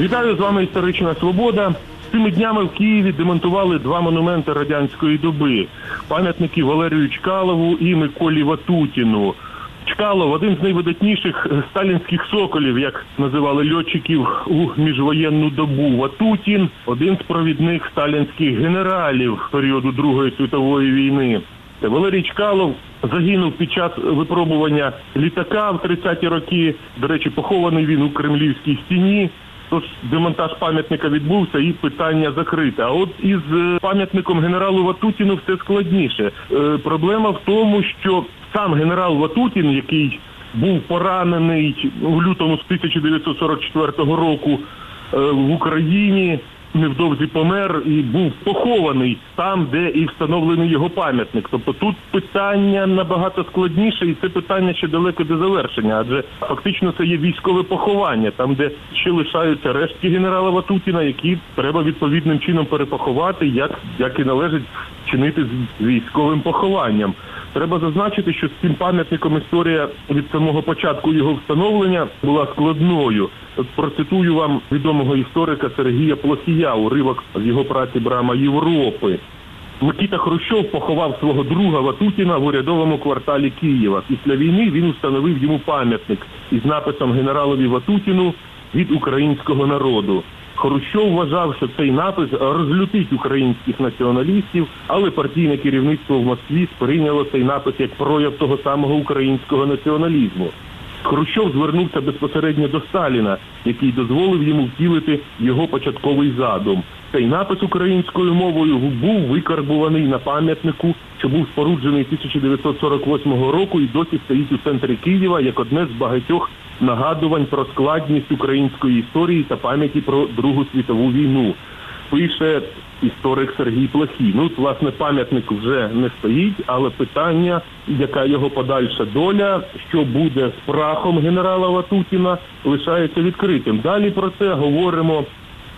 Вітаю з вами історична свобода. Цими днями в Києві демонтували два монументи радянської доби: пам'ятники Валерію Чкалову і Миколі Ватутіну. Чкалов один з найвидатніших е, сталінських соколів, як називали льотчиків у міжвоєнну добу. Ватутін один з провідних сталінських генералів періоду Другої світової війни. Валерій Чкалов загинув під час випробування літака в 30-ті роки. До речі, похований він у Кремлівській стіні. Тож демонтаж пам'ятника відбувся і питання закрите. А от із е, пам'ятником генералу Ватутіну все складніше. Е, проблема в тому, що сам генерал Ватутін, який був поранений у лютому з 1944 року е, в Україні, невдовзі помер і був похований там, де і встановлений його пам'ятник. Тобто тут питання набагато складніше, і це питання ще далеко до завершення, адже фактично це є військове поховання, там де ще лишаються рештки генерала Ватутіна, які треба відповідним чином перепоховати, як, як і належить чинити з військовим похованням. Треба зазначити, що з цим пам'ятником історія від самого початку його встановлення була складною. Процитую вам відомого історика Сергія Плохія, уривок з його праці Брама Європи. Микита Хрущов поховав свого друга Ватутіна в урядовому кварталі Києва. Після війни він установив йому пам'ятник із написом генералові Ватутіну від українського народу. Хрущов вважав, що цей напис розлютить українських націоналістів, але партійне керівництво в Москві сприйняло цей напис як прояв того самого українського націоналізму. Хрущов звернувся безпосередньо до Сталіна, який дозволив йому втілити його початковий задум. Цей напис українською мовою був викарбуваний на пам'ятнику, що був споруджений 1948 року і досі стоїть у центрі Києва як одне з багатьох нагадувань про складність української історії та пам'яті про Другу світову війну. Пише історик Сергій Плохій. Ну, власне, пам'ятник вже не стоїть, але питання, яка його подальша доля, що буде з прахом генерала Ватутіна, лишається відкритим. Далі про це говоримо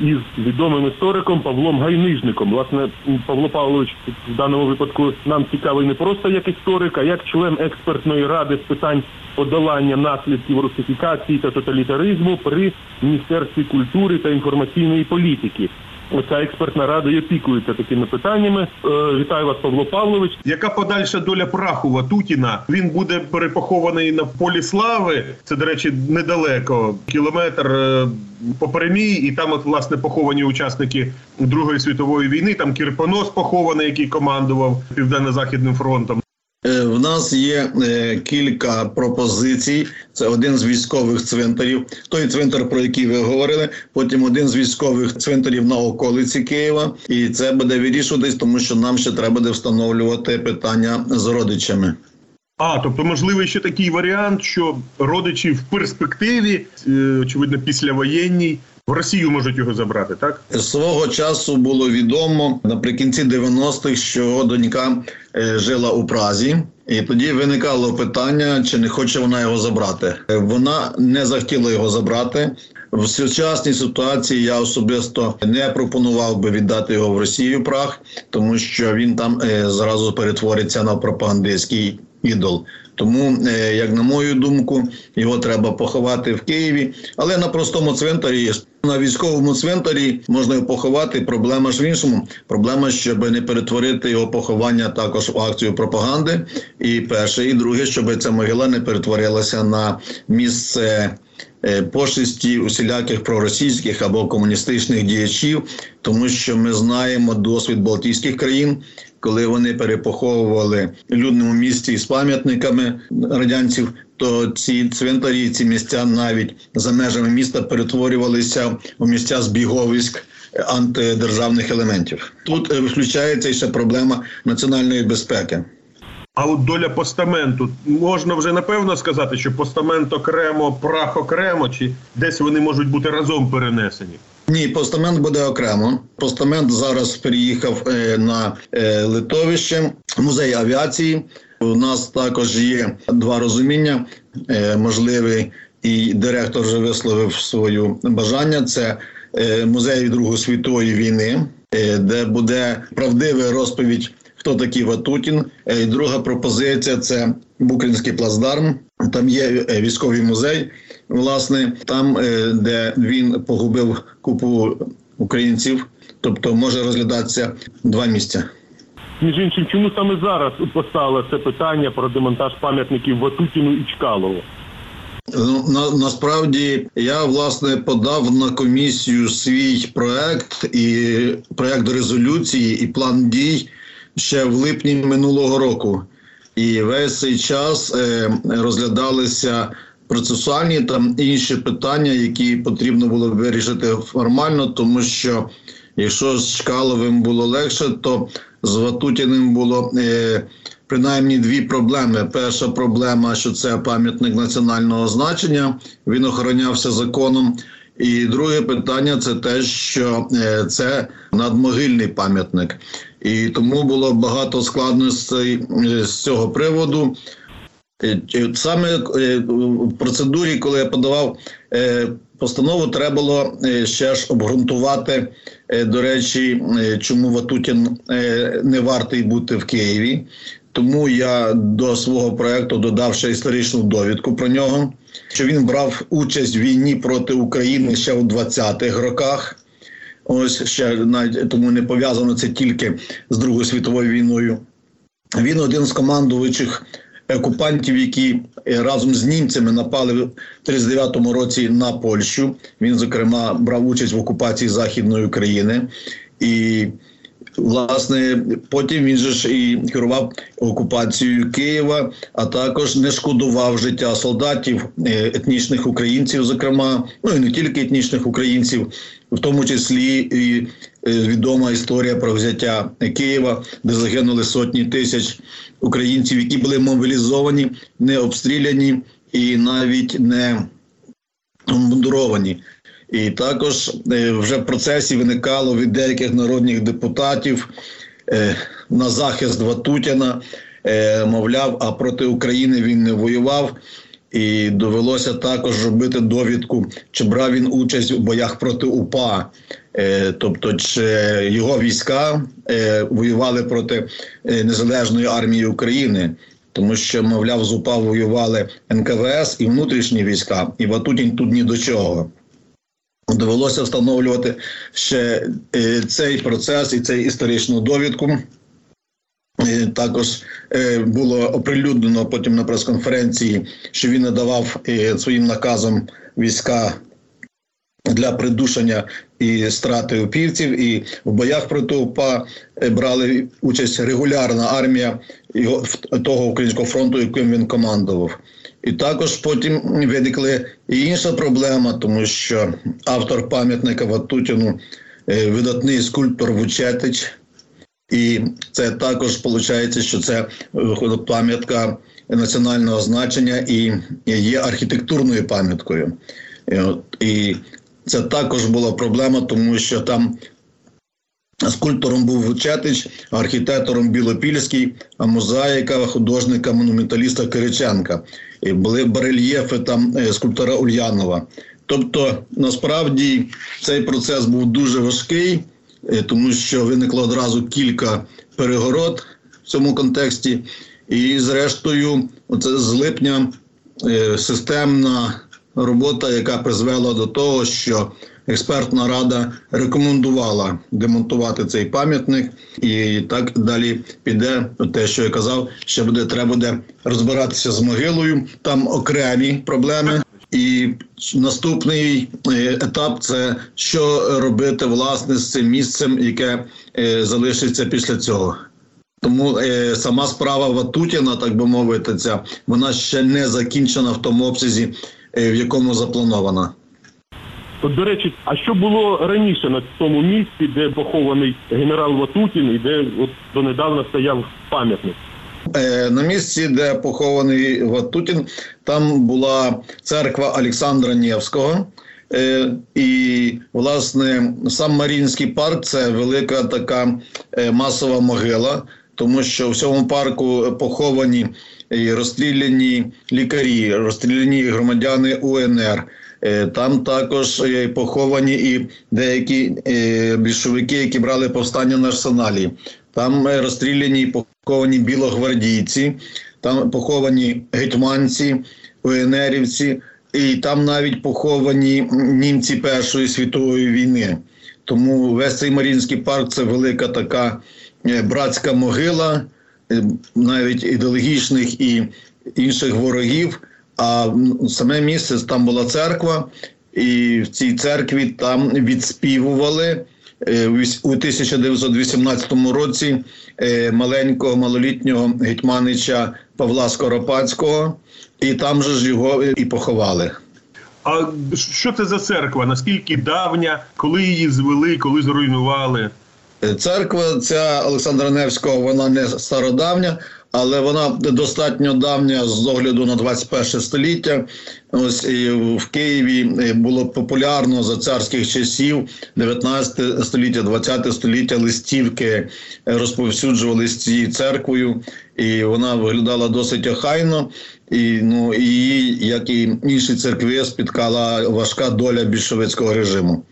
із відомим істориком Павлом Гайнижником. Власне, Павло Павлович в даному випадку нам цікавий не просто як історик, а як член експертної ради з питань подолання наслідків русифікації та тоталітаризму при міністерстві культури та інформаційної політики. Ця експертна рада і опікується такими питаннями. Е, вітаю вас, Павло Павлович. Яка подальша доля праху Ватутіна? Він буде перепохований на полі слави. Це, до речі, недалеко. Кілометр е, по прямій, і там, от власне, поховані учасники Другої світової війни. Там Кірпонос похований, який командував південно-західним фронтом. Е, В нас є е, кілька пропозицій. Це один з військових цвинтарів. Той цвинтар, про який ви говорили. Потім один з військових цвинтарів на околиці Києва. І це буде вирішуватись, тому що нам ще треба буде встановлювати питання з родичами. А, тобто, можливий ще такий варіант, що родичі в перспективі, е, очевидно, післявоєнній, в Росію можуть його забрати, так? Свого часу було відомо наприкінці 90-х, що донька е, жила у Празі, і тоді виникало питання, чи не хоче вона його забрати. Е, Вона не захотіла його забрати. В сучасній ситуації я особисто не пропонував би віддати його в Росію прах, тому що він там е, зразу перетвориться на пропагандистський ідол. Тому, е, як на мою думку, його треба поховати в Києві, але на простому цвинтарі. На військовому цвинтарі можна його поховати. Проблема ж в іншому. Проблема, щоб не перетворити його поховання також в акцію пропаганди. І перше, і друге, щоб ця могила не перетворилася на місце е, пошесті усіляких проросійських або комуністичних діячів, тому що ми знаємо досвід Балтійських країн, коли вони перепоховували в людному місці з пам'ятниками радянців, то ці цвинтарі, ці місця навіть за межами міста перетворювалися у місця збіговиськ антидержавних елементів. Тут е, включається ще проблема національної безпеки. А от доля постаменту можна вже напевно сказати, що постамент окремо, прах окремо, чи десь вони можуть бути разом перенесені. Ні, постамент буде окремо. Постамент зараз переїхав е, на е, литовище, музей авіації. У нас також є два розуміння. Е, можливий і директор вже висловив своє бажання. Це музей Другої світової війни, де буде правдива розповідь. Хто такий Ватутін? Е, І друга пропозиція це Букринський плацдарм. Там є е, військовий музей, власне, там, е, де він погубив купу українців, тобто може розглядатися два місця. Між іншим, чому саме зараз постало це питання про демонтаж пам'ятників Ватутіну і Чкалову? Ну, на, насправді я власне подав на комісію свій проект і проект резолюції і план дій ще в липні минулого року. І весь цей час е, розглядалися процесуальні там інші питання, які потрібно було вирішити формально, тому що якщо з Чкаловим було легше, то з Ватутіним було. Е, принаймні дві проблеми. Перша проблема, що це пам'ятник національного значення, він охоронявся законом. І друге питання це те, що е, це надмогильний пам'ятник, і тому було багато складностей е, з цього приводу. Е, Саме в процедурі, коли я подавав постанову, треба було ще ж обґрунтувати. До речі, чому Ватутін не вартий бути в Києві. Тому я до свого проекту додав ще історичну довідку про нього, що він брав участь в війні проти України ще у 20-х роках. Ось ще навіть тому не пов'язано це тільки з Другою світовою війною. Він один з командувачів окупантів, які разом з німцями напали в 39-му році на Польщу. Він, зокрема, брав участь в окупації Західної України і Власне, потім він же ж і керував окупацією Києва, а також не шкодував життя солдатів, е, етнічних українців, зокрема, ну і не тільки етнічних українців, в тому числі і е, відома історія про взяття Києва, де загинули сотні тисяч українців, які були мобілізовані, не обстріляні і навіть не мундуровані. І також е, вже в процесі виникало від деяких народних депутатів е, на захист Ватутіна, мовляв, а проти України він не воював. І довелося також робити довідку, чи брав він участь у боях проти УПА, тобто чи його війська воювали проти незалежної армії України, тому що, мовляв, з УПА воювали НКВС і внутрішні війська, і Ватутін тут ні до чого. Довелося встановлювати ще е, цей процес і цей історичну довідку. Е, також е, було оприлюднено потім на прес-конференції, що він надавав своїм наказом війська для придушення і страти упівців. І в боях проти УПА брали участь регулярна армія того українського фронту, яким він командував. І також потім виникли і інша проблема, тому що автор пам'ятника Ватутіну е, видатний скульптор Вучетич, і це також виходить, що це е, пам'ятка національного значення і є архітектурною пам'яткою. І це також була проблема, тому що там Скульптором був Вучетич, архітектором Білопільський, а мозаїка художника монументаліста Кириченка. І були барельєфи там е, скульптора Ульянова. Тобто, насправді цей процес був дуже важкий, е, тому що виникло одразу кілька перегород в цьому контексті. І, зрештою, оце з липня е, системна робота, яка призвела до того, що експертна рада рекомендувала демонтувати цей пам'ятник, і так далі піде те, що я казав, ще буде треба буде розбиратися з могилою. Там окремі проблеми. І наступний е, етап це що робити власне з цим місцем, яке е, залишиться після цього. Тому е, сама справа Ватутіна, так би мовити, ця вона ще не закінчена в тому обсязі, е, в якому запланована. От, до речі, а що було раніше на тому місці, де похований генерал Ватутін і де от донедавна стояв пам'ятник? Е, на місці, де похований Ватутін, там була церква Олександра Нєвського. Е, і, власне, сам Марінський парк це велика така е, масова могила, тому що в цьому парку поховані і розстріляні лікарі, розстріляні громадяни УНР. Там також поховані і деякі більшовики, які брали повстання на арсеналі. Там розстріляні і поховані білогвардійці, там поховані гетьманці, УНРівці, і там навіть поховані німці Першої світової війни. Тому весь цей Маріїнський парк це велика така е, братська могила, е, навіть ідеологічних і інших ворогів. А саме місце там була церква, і в цій церкві там відспівували у 1918 році е, маленького малолітнього гетьманича Павла Скоропадського, і там же ж його і поховали. А що це за церква? Наскільки давня, коли її звели, коли зруйнували? Е, Церква ця Олександра Невського, вона не стародавня, але вона достатньо давня з огляду на 21 століття. Ось і в Києві було популярно за царських часів 19 століття, 20 століття листівки е, розповсюджувались цією церквою, і вона виглядала досить охайно. І ну і її, як і інші церкви, спіткала важка доля більшовицького режиму.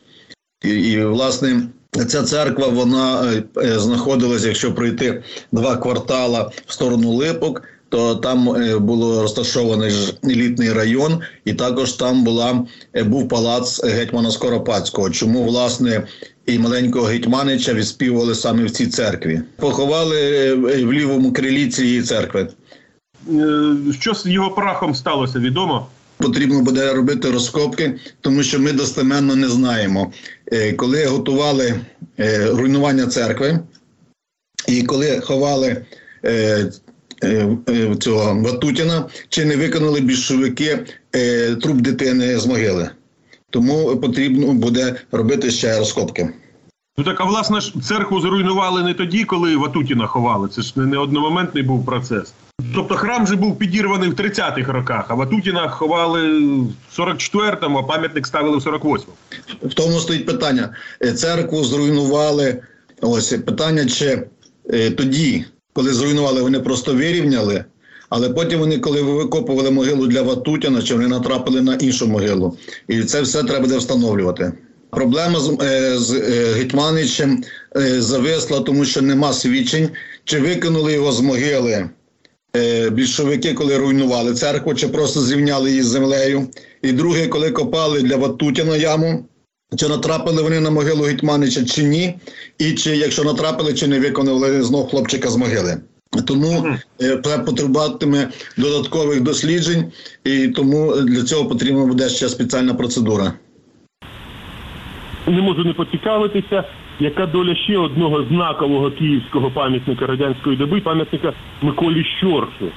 І, і власне ця церква вона е, е, знаходилась, якщо пройти два квартала в сторону Липок, то там е, було розташований ж елітний район, і також там була був палац гетьмана Скоропадського. Чому власне і маленького гетьманича відспівували саме в цій церкві? Поховали в лівому крилі цієї церкви. Що з його прахом сталося, відомо? Потрібно буде робити розкопки, тому що ми достеменно не знаємо, коли готували е, руйнування церкви, і коли ховали е, е, е, цього Ватутіна, чи не виконали більшовики е, труп дитини з могили. Тому потрібно буде робити ще розкопки. Ну так, а власне ж церкву зруйнували не тоді, коли Ватутіна ховали. Це ж не одномоментний був процес. Тобто храм же був підірваний в 30-х роках, а Ватутіна ховали в 44-му, а пам'ятник ставили в 48-му. В тому стоїть питання. Е, Церкву зруйнували. Ось питання, чи е, тоді, коли зруйнували, вони просто вирівняли, але потім вони, коли викопували могилу для Ватутіна, чи вони натрапили на іншу могилу. І це все треба буде встановлювати. Проблема з, е, з е, Гетьманичем е, зависла, тому що нема свідчень, чи викинули його з могили е, більшовики, коли руйнували церкву, чи просто зрівняли її з землею. І друге, коли копали для Ватутіна яму, чи натрапили вони на могилу Гетьманича чи ні, і чи якщо натрапили, чи не виконали знов хлопчика з могили. Тому е, це потребуватиме додаткових досліджень, і тому для цього потрібна буде ще спеціальна процедура. Не можу не поцікавитися, яка доля ще одного знакового київського пам'ятника радянської доби, пам'ятника Миколі Щорсу.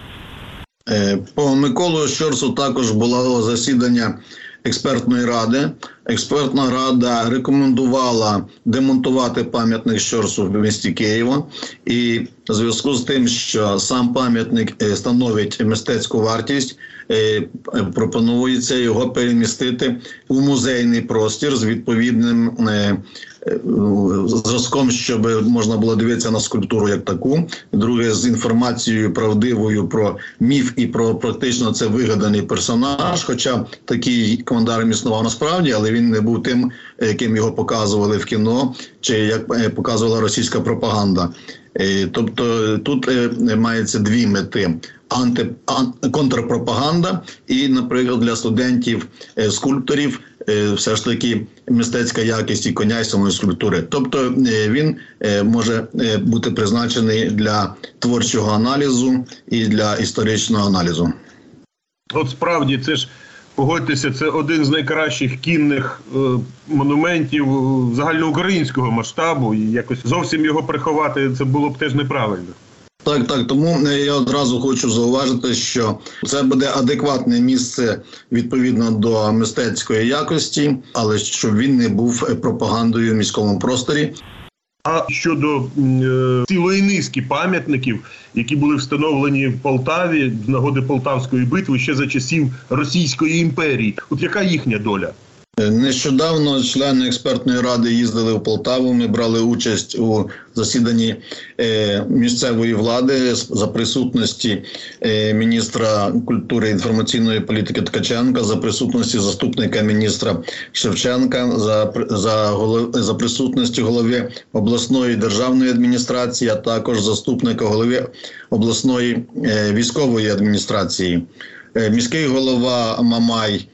Е, По Миколу Щорсу також було засідання експертної ради. Експертна рада рекомендувала демонтувати пам'ятник Щорсу в місті Києва. І в зв'язку з тим, що сам пам'ятник е, становить мистецьку вартість, е, пропонується його перемістити у музейний простір з відповідним зразком, щоб можна було дивитися на скульптуру як таку. Друге, з інформацією правдивою про міф і про практично це вигаданий персонаж. Хоча такий командар існував насправді, але він не був тим, яким ким його показували в кіно, чи як е, показувала російська пропаганда. Е, Тобто тут е, мається дві мети: анти ан- контрпропаганда, і, наприклад, для студентів е, скульпторів все ж таки мистецька якість і коня і самої скульптури. Тобто він може бути призначений для творчого аналізу і для історичного аналізу. От справді це ж погодьтеся, це один з найкращих кінних е, монументів е, загальноукраїнського масштабу. І якось зовсім його приховати це було б теж неправильно. Так, так. Тому е, я одразу хочу зауважити, що це буде адекватне місце відповідно до мистецької якості, але щоб він не був е, пропагандою в міському просторі. А щодо е, цілої низки пам'ятників, які були встановлені в Полтаві з нагоди Полтавської битви ще за часів Російської імперії, от яка їхня доля? Е, Нещодавно члени експертної ради їздили в Полтаву. Ми брали участь у засіданні е, місцевої влади за присутності е, міністра культури і інформаційної політики Ткаченка, за присутності заступника міністра Шевченка, за за голов- за присутності голови обласної державної адміністрації, а також заступника голови обласної військової адміністрації. Міський голова Мамай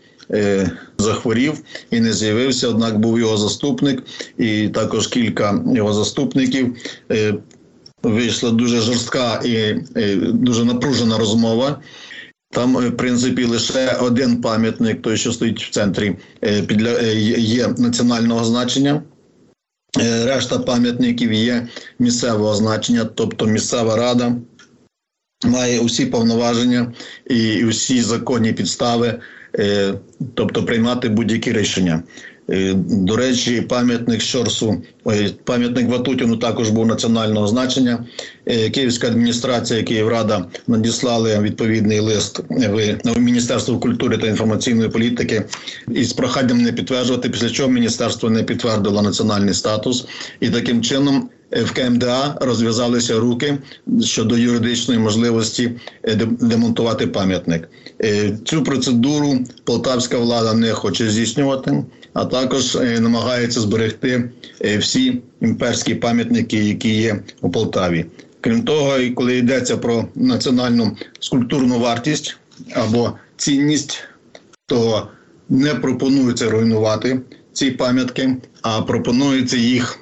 захворів і не з'явився. Однак був його заступник, і також кілька його заступників. Е, вийшла дуже жорстка і е, дуже напружена розмова. Там, е, в принципі, лише один пам'ятник, той, що стоїть в центрі, є національного значення. Решта пам'ятників є місцевого значення, тобто місцева рада має усі повноваження і усі законні підстави, тобто приймати будь-які рішення. Е, До речі, пам'ятник Щорсу, пам'ятник Ватутіну також був національного значення. Е, Київська адміністрація, Київрада надіслали відповідний лист в Міністерство культури та інформаційної політики із проханням не підтверджувати, після чого міністерство не підтвердило національний статус, і таким чином е, в КМДА розв'язалися руки щодо юридичної можливості е, демонтувати пам'ятник. Е, Цю процедуру полтавська влада не хоче здійснювати, а також е, намагається зберегти е, всі імперські пам'ятники, які є у Полтаві. Крім того, і коли йдеться про національну скульптурну вартість або цінність, то не пропонується руйнувати ці пам'ятки, а пропонується їх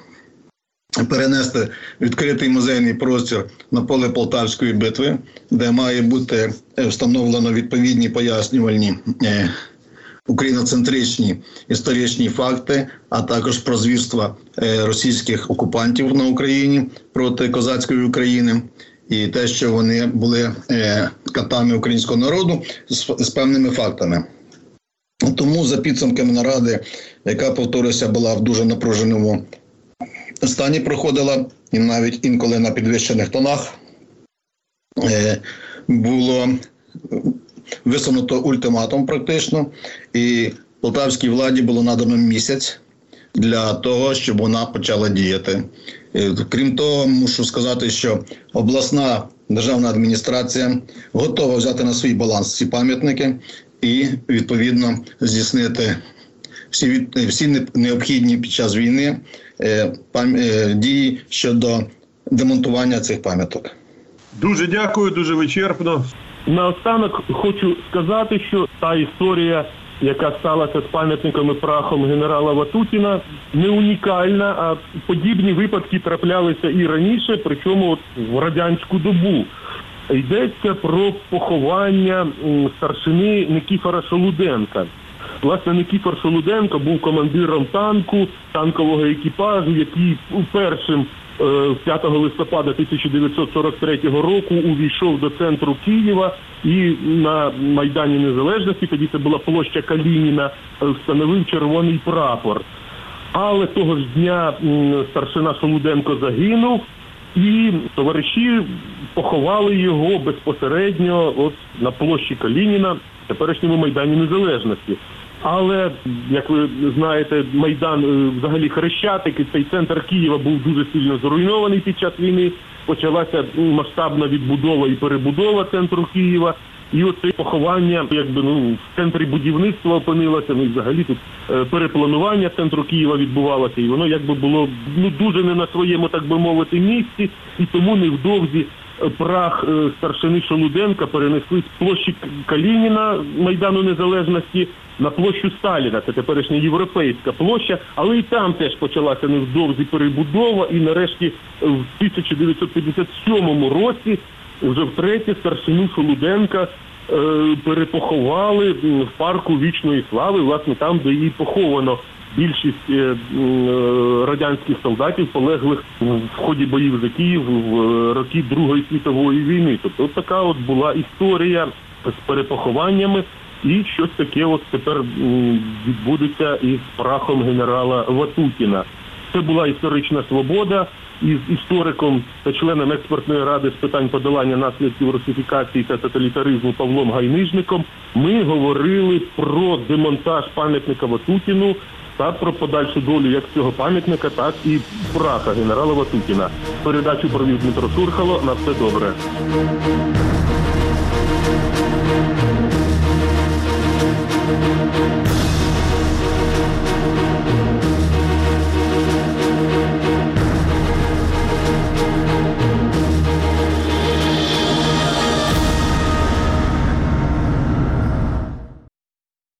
перенести відкритий музейний простір на поле Полтавської битви, де має бути е, встановлено відповідні пояснювальні е, україноцентричні історичні факти, а також про звірства е, російських окупантів на Україні проти козацької України. І те, що вони були катами українського народу з певними фактами. Тому за підсумками наради, яка повторюся, була в дуже напруженому стані проходила, і навіть інколи на підвищених тонах е, було висунуто ультиматум практично, і полтавській владі було надано місяць для того, щоб вона почала діяти. Е, Крім того, мушу сказати, що обласна державна адміністрація готова взяти на свій баланс ці пам'ятники і відповідно здійснити всі від всі необхідні під час війни е, пам- е, дії щодо демонтування цих пам'яток. Дуже дякую, дуже вичерпно. Наостанок хочу сказати, що та історія, яка сталася з пам'ятниками прахом генерала Ватутіна, не унікальна, а подібні випадки траплялися і раніше, причому от в радянську добу. Йдеться про поховання старшини Никіфора Шолуденка. Власне, Никіфор Шолуденко був командиром танку, танкового екіпажу, який першим е, 5 листопада 1943 року увійшов до центру Києва і на Майдані Незалежності, тоді це була площа Калініна, е, встановив червоний прапор. Але того ж дня старшина Шолуденко загинув, і товариші поховали його безпосередньо от на площі Калініна, теперішньому Майдані Незалежності. Але як ви знаєте, майдан е, взагалі Хрещатик, цей центр Києва був дуже сильно зруйнований під час війни. Почалася масштабна відбудова і перебудова центру Києва. І оце поховання, якби ну в центрі будівництва опинилося. Ну і взагалі тут е, перепланування центру Києва відбувалося, і воно якби було ну дуже не на своєму, так би мовити, місці, і тому невдовзі прах е, старшини Шолуденка перенесли з площі Калініна Майдану Незалежності на площу Сталіна. Це теперішня європейська площа, але і там теж почалася невдовзі перебудова, і нарешті е, в 1957 році вже втретє старшину Шолуденка е, перепоховали в парку вічної слави, власне там, де її поховано. Більшість е, е, радянських солдатів полеглих в ході боїв за Київ в роки Другої світової війни. Тобто от така от була історія з перепохованнями, і щось таке от тепер відбудеться із прахом генерала Ватутіна. Це була історична свобода. Із істориком та членом експертної ради з питань подолання наслідків русифікації та тоталітаризму Павлом Гайнижником ми говорили про демонтаж пам'ятника Ватутіну та про подальшу долю як цього пам'ятника, так і брата генерала Ватутіна. Передачу провів Дмитро Шурхало на все добре.